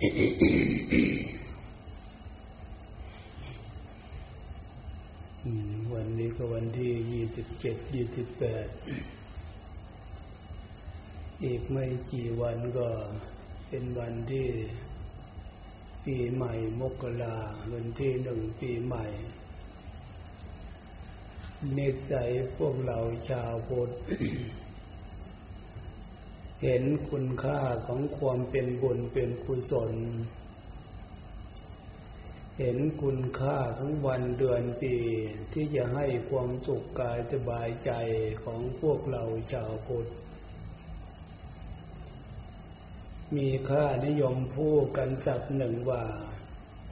วันนี้ก็วันที่ยี่สิบเจ็ดยี่สิบแปดอีกไม่กี่วันก็เป็นวันที่ปีใหม่มกราวันที่หนึ่งปีใหม่เนสัยพวกเราชาวพุทธ เห็นคุณค่าของความเป็นบุญเป็นกุศล เห็นคุณค่าของวันเดือนปีที่จะให้ความสุขกายสบายใจของพวกเราชาวพุทธ มีค่านิยมพูดกันสับหนึ่งว่า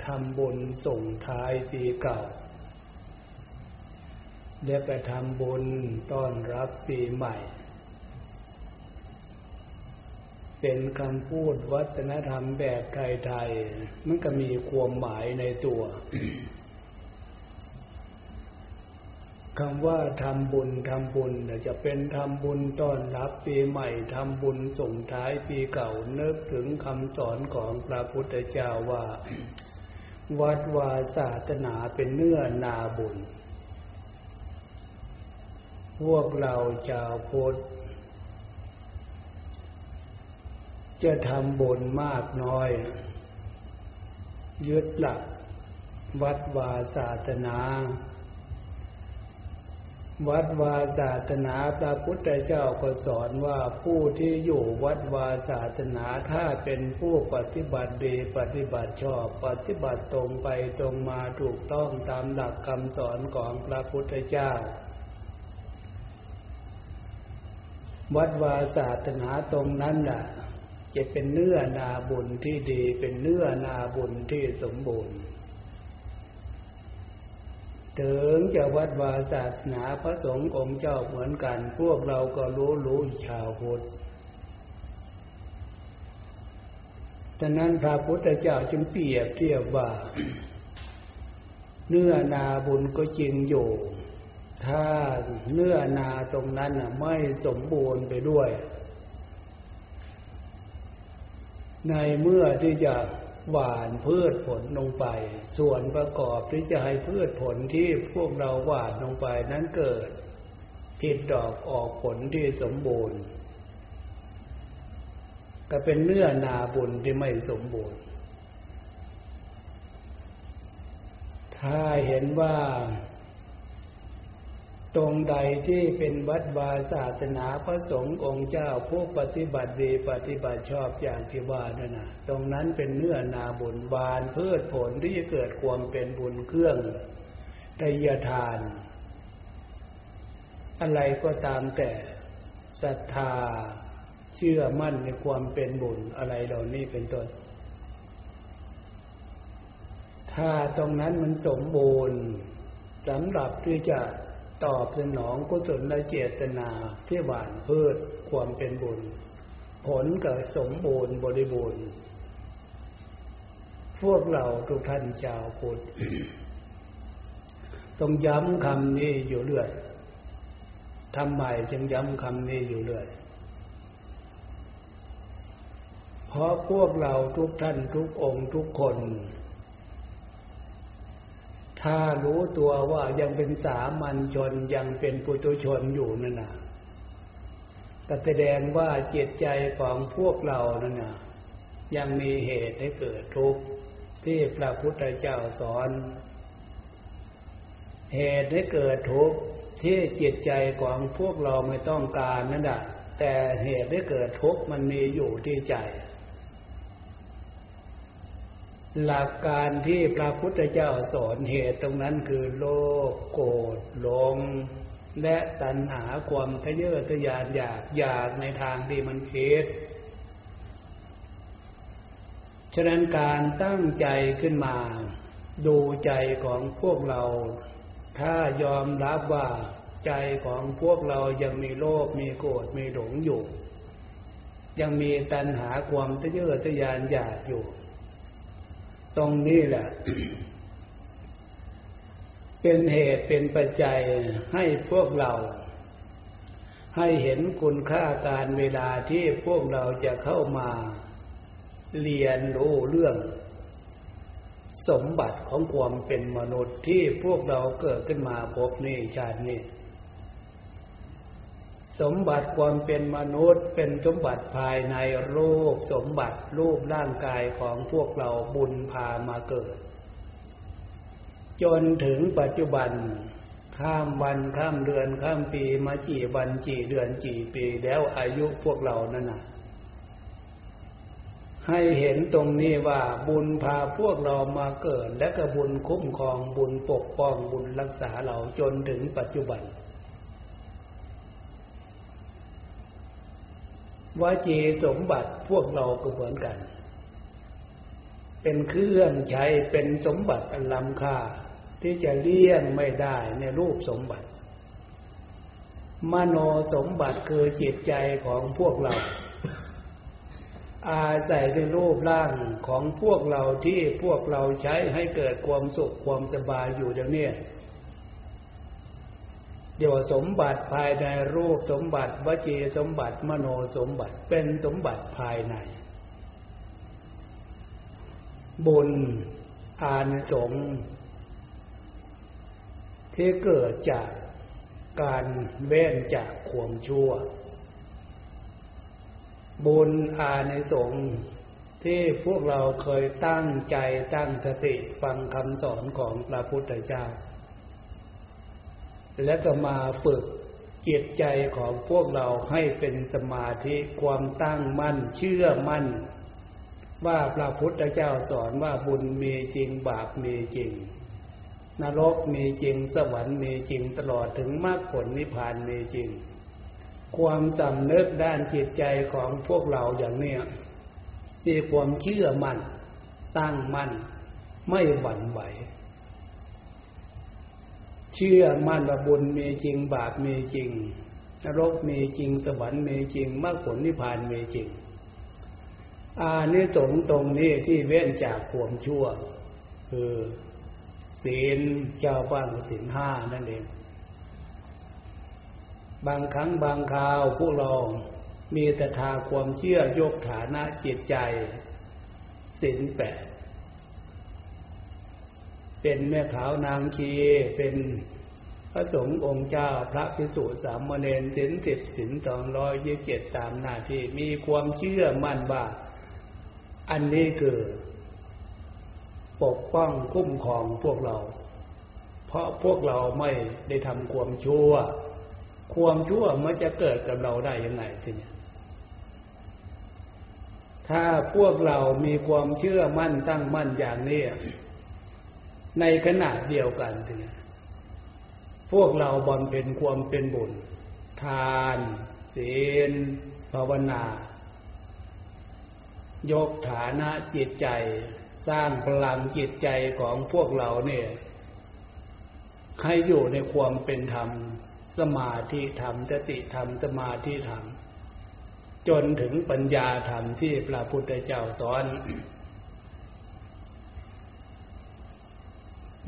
ทำบุญส่งท้ายปีเก่าและไปทำบุญต้อนรับปีใหม่ เป็นคำพูดวัฒนธรรมแบบไทยๆ มันก็มีความหมายในตัวคำว่าทำบุญทำบุญจะเป็นทำบุญต้อนรับปีใหม่ทำบุญส่งท้ายปีเก่านึกถึงคำสอนของพระพุทธเจ้าว่า วัดวาศาสนาเป็นเนื้อนาบุญ พวกเราชาวพุทธ จะทำบุญมากน้อย ยึดหลัก วัดวาศาสนา วัดวาศาสนาพระพุทธเจ้าก็สอนว่าผู้ที่อยู่วัดวาศาสนาถ้าเป็นผู้ปฏิบัติดีปฏิบัติชอบ ปฏิบัติตรงไปตรงมาถูกต้องตามหลักคำสอนของพระพุทธเจ้าวัดวาศาสนาตรงนั้นแหละ จะเป็นเนื้อนาบุญที่ดีเป็นเนื้อนาบุญที่สมบูรณ์ ถึงจะวัดวาศาสนาพระสงฆ์องค์เจ้าเหมือนกัน พวกเราก็รู้รู้ชาวพุทธฉะนั้นพระพุทธเจ้าจึงเปรียบเทียบว่า เนื้อนาบุญก็จริงอยู่ ถ้าเนื้อนาตรงนั้นไม่สมบูรณ์ไปด้วย ในเมื่อที่จะหวานพืชผลลงไป ส่วนประกอบที่จะให้พืชผลที่พวกเราหวานลงไปนั้นเกิดผิดดอกออกผลที่สมบูรณ์ ก็เป็นเนื้อนาบุญที่ไม่สมบูรณ์ ถ้าเห็นว่า ตรงใดที่เป็นวัดวาศาสนาพระสงฆ์องค์เจ้าผู้ปฏิบัติดีปฏิบัติชอบอย่างที่ว่านั่นนะตรงนั้นเป็นเนื้อนาบุญบานเพื่อผลที่จะเกิดความเป็นบุญเครื่องไตยทาน อะไรก็ตามแต่ศรัทธาเชื่อมั่นในความเป็นบุญอะไรเหล่านี้เป็นต้น ถ้าตรงนั้นมันสมบูรณ์สำหรับที่จะ ตอบสนองกุศลและเจตนาที่หวานพืชความเป็นบุญ ผลเก็สมบูรณ์บริบูรณ์ พวกเราทุกท่านชาวพุทธต้องย้ำคำนี้อยู่เรื่อยทำไมจึงย้ำคำนี้อยู่เรื่อยเพราะพวกเราทุกท่านทุกองค์ทุกคน ถ้ารู้ตัวว่ายังเป็นสามัญชนยังเป็นปุถุชนอยู่นั่นนะก็แสดงว่าจิตใจของพวกเรานั่นนะยังมีเหตุให้เกิดทุกข์ที่พระพุทธเจ้าสอน เหตุให้เกิดทุกข์ที่จิตใจของพวกเราไม่ต้องการนั่นแหะแต่เหตุให้เกิดทุกข์มันมีอยู่ที่ใจ หลักการที่พระพุทธเจ้าสอนเหตุตรงนั้นคือโลภโกรธหลง และตัณหาความทะเยอทะยานอยากอยากในทางที่มันผิดฉะนั้นการตั้งใจขึ้นมา ดูใจของพวกเรา ถ้ายอมรับว่าใจของพวกเรายังมีโลภมีโกรธมีหลงอยู่ ยังมีตัณหาความทะเยอทะยานอยากอยู่ ตรงนี้แหละ เป็นเหตุเป็นปัจจัยให้พวกเรา ให้เห็นคุณค่าการเวลาที่พวกเราจะเข้ามา เรียนรู้เรื่อง สมบัติของความเป็นมนุษย์ที่พวกเราเกิดขึ้นมาพบนี้ชาตินี้ สมบัติความเป็นมนุษย์ เป็นสมบัติภายในรูป สมบัติรูปร่างกายของพวกเราบุญพามาเกิด จนถึงปัจจุบัน ข้ามวันข้ามเดือนข้ามปีมากี่วันกี่เดือนกี่ปีแล้วอายุพวกเรานั่นนะให้เห็นตรงนี้ว่าบุญพาพวกเรามาเกิด และก็บุญคุ้มครองบุญปกป้องบุญรักษาเราจนถึงปัจจุบัน วาจีสมบัติพวกเราก็เหมือนกัน เป็นเครื่องใช้เป็นสมบัติอันล้ำค่า ที่จะเลี่ยงไม่ได้ในรูปสมบัติ มโนสมบัติคือจิตใจของพวกเรา อาศัยในรูปร่างของพวกเราที่พวกเราใช้ให้เกิดความสุขความสบายอยู่อย่างนี้ เดี๋ยวสมบัติภายในรูปสมบัติวจีสมบัติมโนสมบัติเป็นสมบัติภายใน บุญอานสงที่เกิดจากการเว้นจากความชั่ว บุญอานิสงที่พวกเราเคยตั้งใจตั้งสติฟังคำสอนของพระพุทธเจ้า แล้วก็มาฝึกจิตใจของพวกเราให้เป็นสมาธิความตั้งมั่นเชื่อมั่น ว่าพระพุทธเจ้าสอนว่าบุญมีจริงบาปมีจริง นรกมีจริงสวรรค์มีจริงตลอดถึงมรรคผลนิพพานมีจริง ความสำนึกด้านจิตใจของพวกเราอย่างเนี้ยมีความเชื่อมั่นตั้งมั่นไม่หวั่นไหว เชื่อมั่นว่าบุญมีจริงบาปมีจริง นรกมีจริง สวรรค์มีจริงมรรคผลนิพพานมีจริง อานิสงส์ตรงนี้ที่เว้นจากความชั่ว คือศีลเจ้าบ้านศีลห้านั่นเอง บางครั้งบางคราวพวกเรา มีแต่ทาความเชื่อยกฐานะจิตใจศีลแปด เป็นแม่ขาวนางชีเป็นพระสงฆ์องค์เจ้าพระพิสุสามเณรสินสิบสินสองร้อยยี่สิบเจ็ดตามหน้าที่มีความเชื่อมั่นว่า อันนี้คือ ปกป้องคุ้มครองพวกเรา เพราะพวกเราไม่ได้ทำความชั่ว ความชั่วมันจะเกิดกับเราได้ยังไงทีนี้ถ้าพวกเรามีความเชื่อมั่นตั้งมั่นอย่างนี้ ในขณะเดียวกันถึงพวกเราบำเพ็ญความเป็นบุญ ทาน ศีล ภาวนา ยกฐานะจิตใจ สร้างพลังจิตใจของพวกเราเนี่ย ให้อยู่ในความเป็นธรรม สมาธิธรรมสติธรรม สมาธิธรรม จนถึงปัญญาธรรมที่พระพุทธเจ้าสอน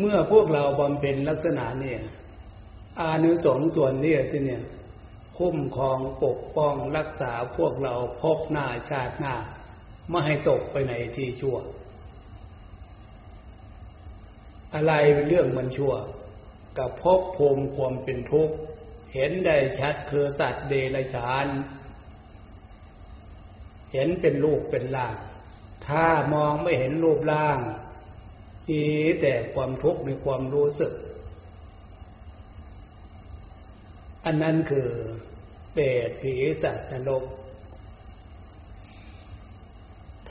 เมื่อพวกเราบำเพ็ญลักษณะเนี่ย อานุสงส่วนนี้ที่เนี่ย คุ้มครองปกป้องรักษาพวกเราพบหน้าชาติหน้า ไม่ให้ตกไปในที่ชั่ว อะไรเป็นเรื่องมันชั่ว กับพบภูมิความเป็นทุกข์เห็นได้ชัดคือสัตว์เดรัจฉาน เห็นเป็นรูปเป็นร่าง ถ้ามองไม่เห็นรูปร่าง มีแต่ความทุกข์ในความรู้สึก อันนั้นคือเปรตผีสัตว์นรก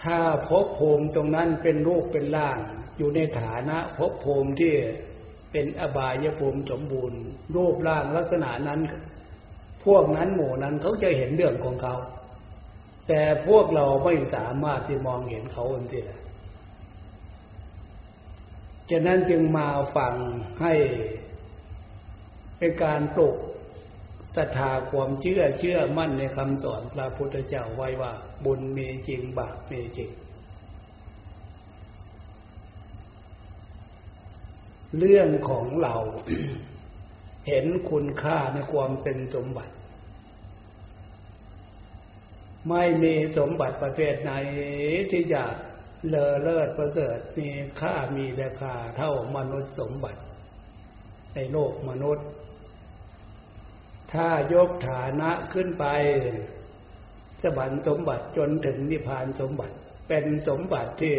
ถ้าภพภูมิตรงนั้นเป็นรูปเป็นร่าง อยู่ในฐานะภพภูมิที่เป็นอบายภูมิสมบูรณ์ รูปร่างลักษณะนั้น พวกนั้นหมู่นั้นเขาจะเห็นเรื่องของเขา แต่พวกเราไม่สามารถที่มองเห็นเขาอันที่ละ ฉะนั้นจึงมาฟังให้เป็นการปลุกศรัทธาความเชื่อเชื่อมั่นในคำสอนพระพุทธเจ้าไว้ว่า บุญมีจริงบาปมีจริง เรื่องของเราเห็นคุณค่าในความเป็นสมบัติ ไม่มีสมบัติประเภทไหนที่จะ เลอเลิศประเสริฐมีค่ามีราคาเท่ามนุษย์สมบัติ ในโลกมนุษย์ ถ้ายกฐานะขึ้นไป สวรรค์สมบัติจนถึงนิพพานสมบัติ เป็นสมบัติที่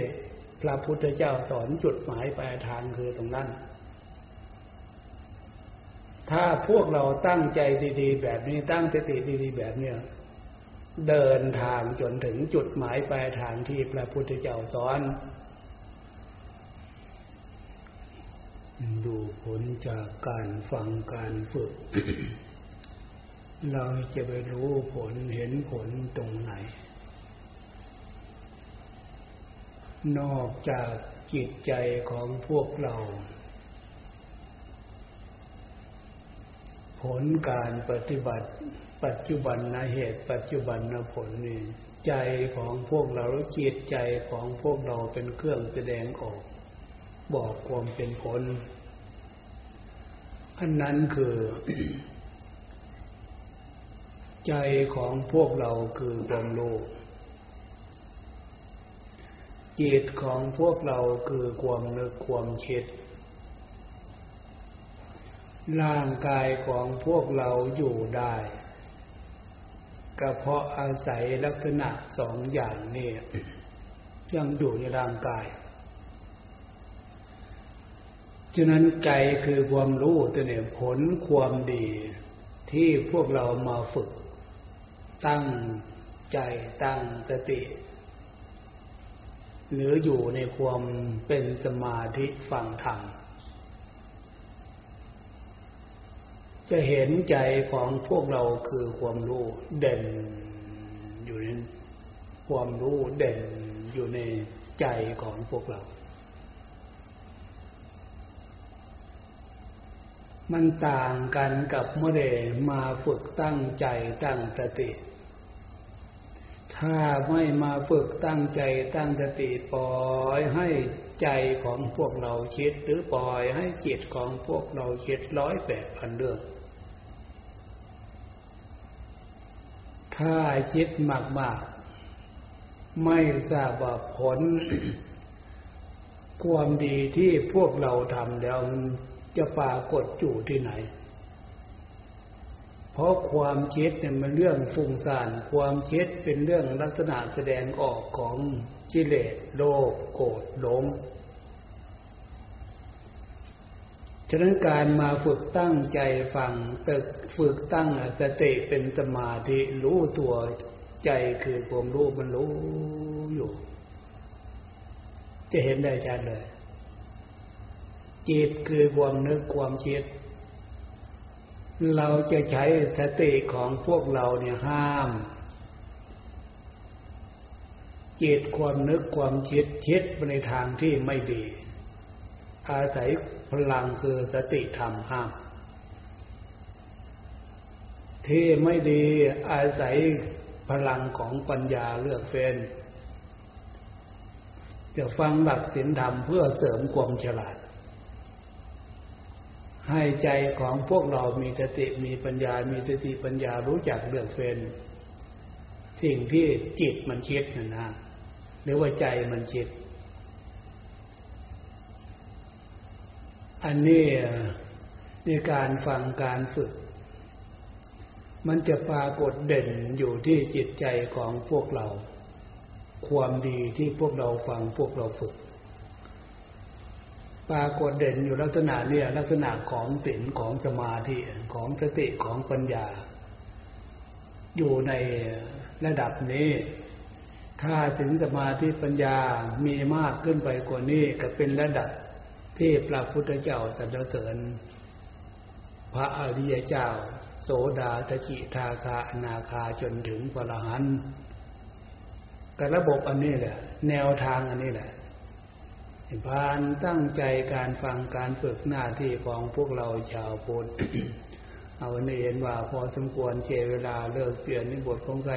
พระพุทธเจ้าสอนจุดหมายปลายทางคือตรงนั้น ถ้าพวกเราตั้งใจดี ๆ แบบนี้ตั้งสติดี ๆ แบบเนี้ย เดินทางจนถึงจุดหมายปลายทางที่พระพุทธเจ้าสอน ดูผลจากการฟังการฝึก เราจะไปรู้ผลเห็นผลตรงไหน นอกจากจิตใจของพวกเรา ผลการปฏิบัติ ปัจจุบันนะเหตุ ปัจจุบันนะผลนี่ใจของพวกเราจิตใจของพวกเราเป็นเครื่องแสดงออก บอกความเป็นผล อันนั้นคือ ใจของพวกเราคือความรู้จิตของพวกเราคือความนึกความคิด ร่างกายของพวกเราอยู่ได้ก็เพราะอาศัยลักษณะสองอย่างนี้ยังอยู่ในร่างกาย ฉะนั้นใจคือความรู้ตัวเนี่ยผลความดีที่พวกเรามาฝึก ตั้งใจตั้งสติ หรืออยู่ในความเป็นสมาธิฟังธรรม จะเห็นใจของพวกเราคือความรู้เด่นอยู่ในความรู้เด่นอยู่ในใจของพวกเรา มันต่างกันกับเมื่อเดมาฝึกตั้งใจตั้งสติ ถ้าไม่มาฝึกตั้งใจตั้งสติปล่อยให้ใจของพวกเราคิดหรือปล่อยให้จิตของพวกเราคิดร้อยแปดพันเรื่อง ถ้าคิดมากๆ ไม่ทราบว่าผล ความดีที่พวกเราทำแล้วจะปรากฏอยู่ที่ไหน เพราะความคิดเนี่ยมันเรื่องฟุ้งซ่าน ความคิดเป็นเรื่องลักษณะแสดงออกของกิเลสโลภโกรธหลง ฉะนั้นการมาฝึกตั้งใจฟังตึกฝึกตั้งสติเป็นสมาธิรู้ตัวใจคือความรู้มันรู้อยู่ จะเห็นได้ชัดเลย จิตคือความนึกความคิด เราจะใช้สติของพวกเราเนี่ยห้าม จิตความนึกความคิดคิดไปในทางที่ไม่ดี อาศัยพลังคือสติธรรมห้าม ที่ไม่ดีอาศัยพลังของปัญญาเลือกเฟ้นจะฟังหลักศีลธรรมเพื่อเสริมความฉลาด ให้ใจของพวกเรามีสติมีปัญญา มีสติปัญญารู้จักเลือกเฟ้นสิ่งที่จิตมันคิดนะนะหรือว่าใจมันคิด อันนี้ในการฟังการฝึก มันจะปรากฏเด่นอยู่ที่จิตใจของพวกเรา ความดีที่พวกเราฟังพวกเราฝึก ปรากฏเด่นอยู่ลักษณะเนี่ยลักษณะของศีลของสมาธิของสติของปัญญา อยู่ในระดับนี้ ถ้าถึงสมาธิปัญญามีมากขึ้นไปกว่านี้ก็เป็นระดับ ที่พระพุทธเจ้าสรรเสริญ พระอริยเจ้า โสดาตจิทาคาอนาคาจนถึงพระหันกับระบบอันนี้แหละ แนวทางอันนี้แหละพานตั้งใจการฟังการฝึกหน้าที่ของพวกเราชาวพุทธเอาเนเห็นว่าพอสมควรเจเวลาเลิกเปลี่ยนในบทของใคร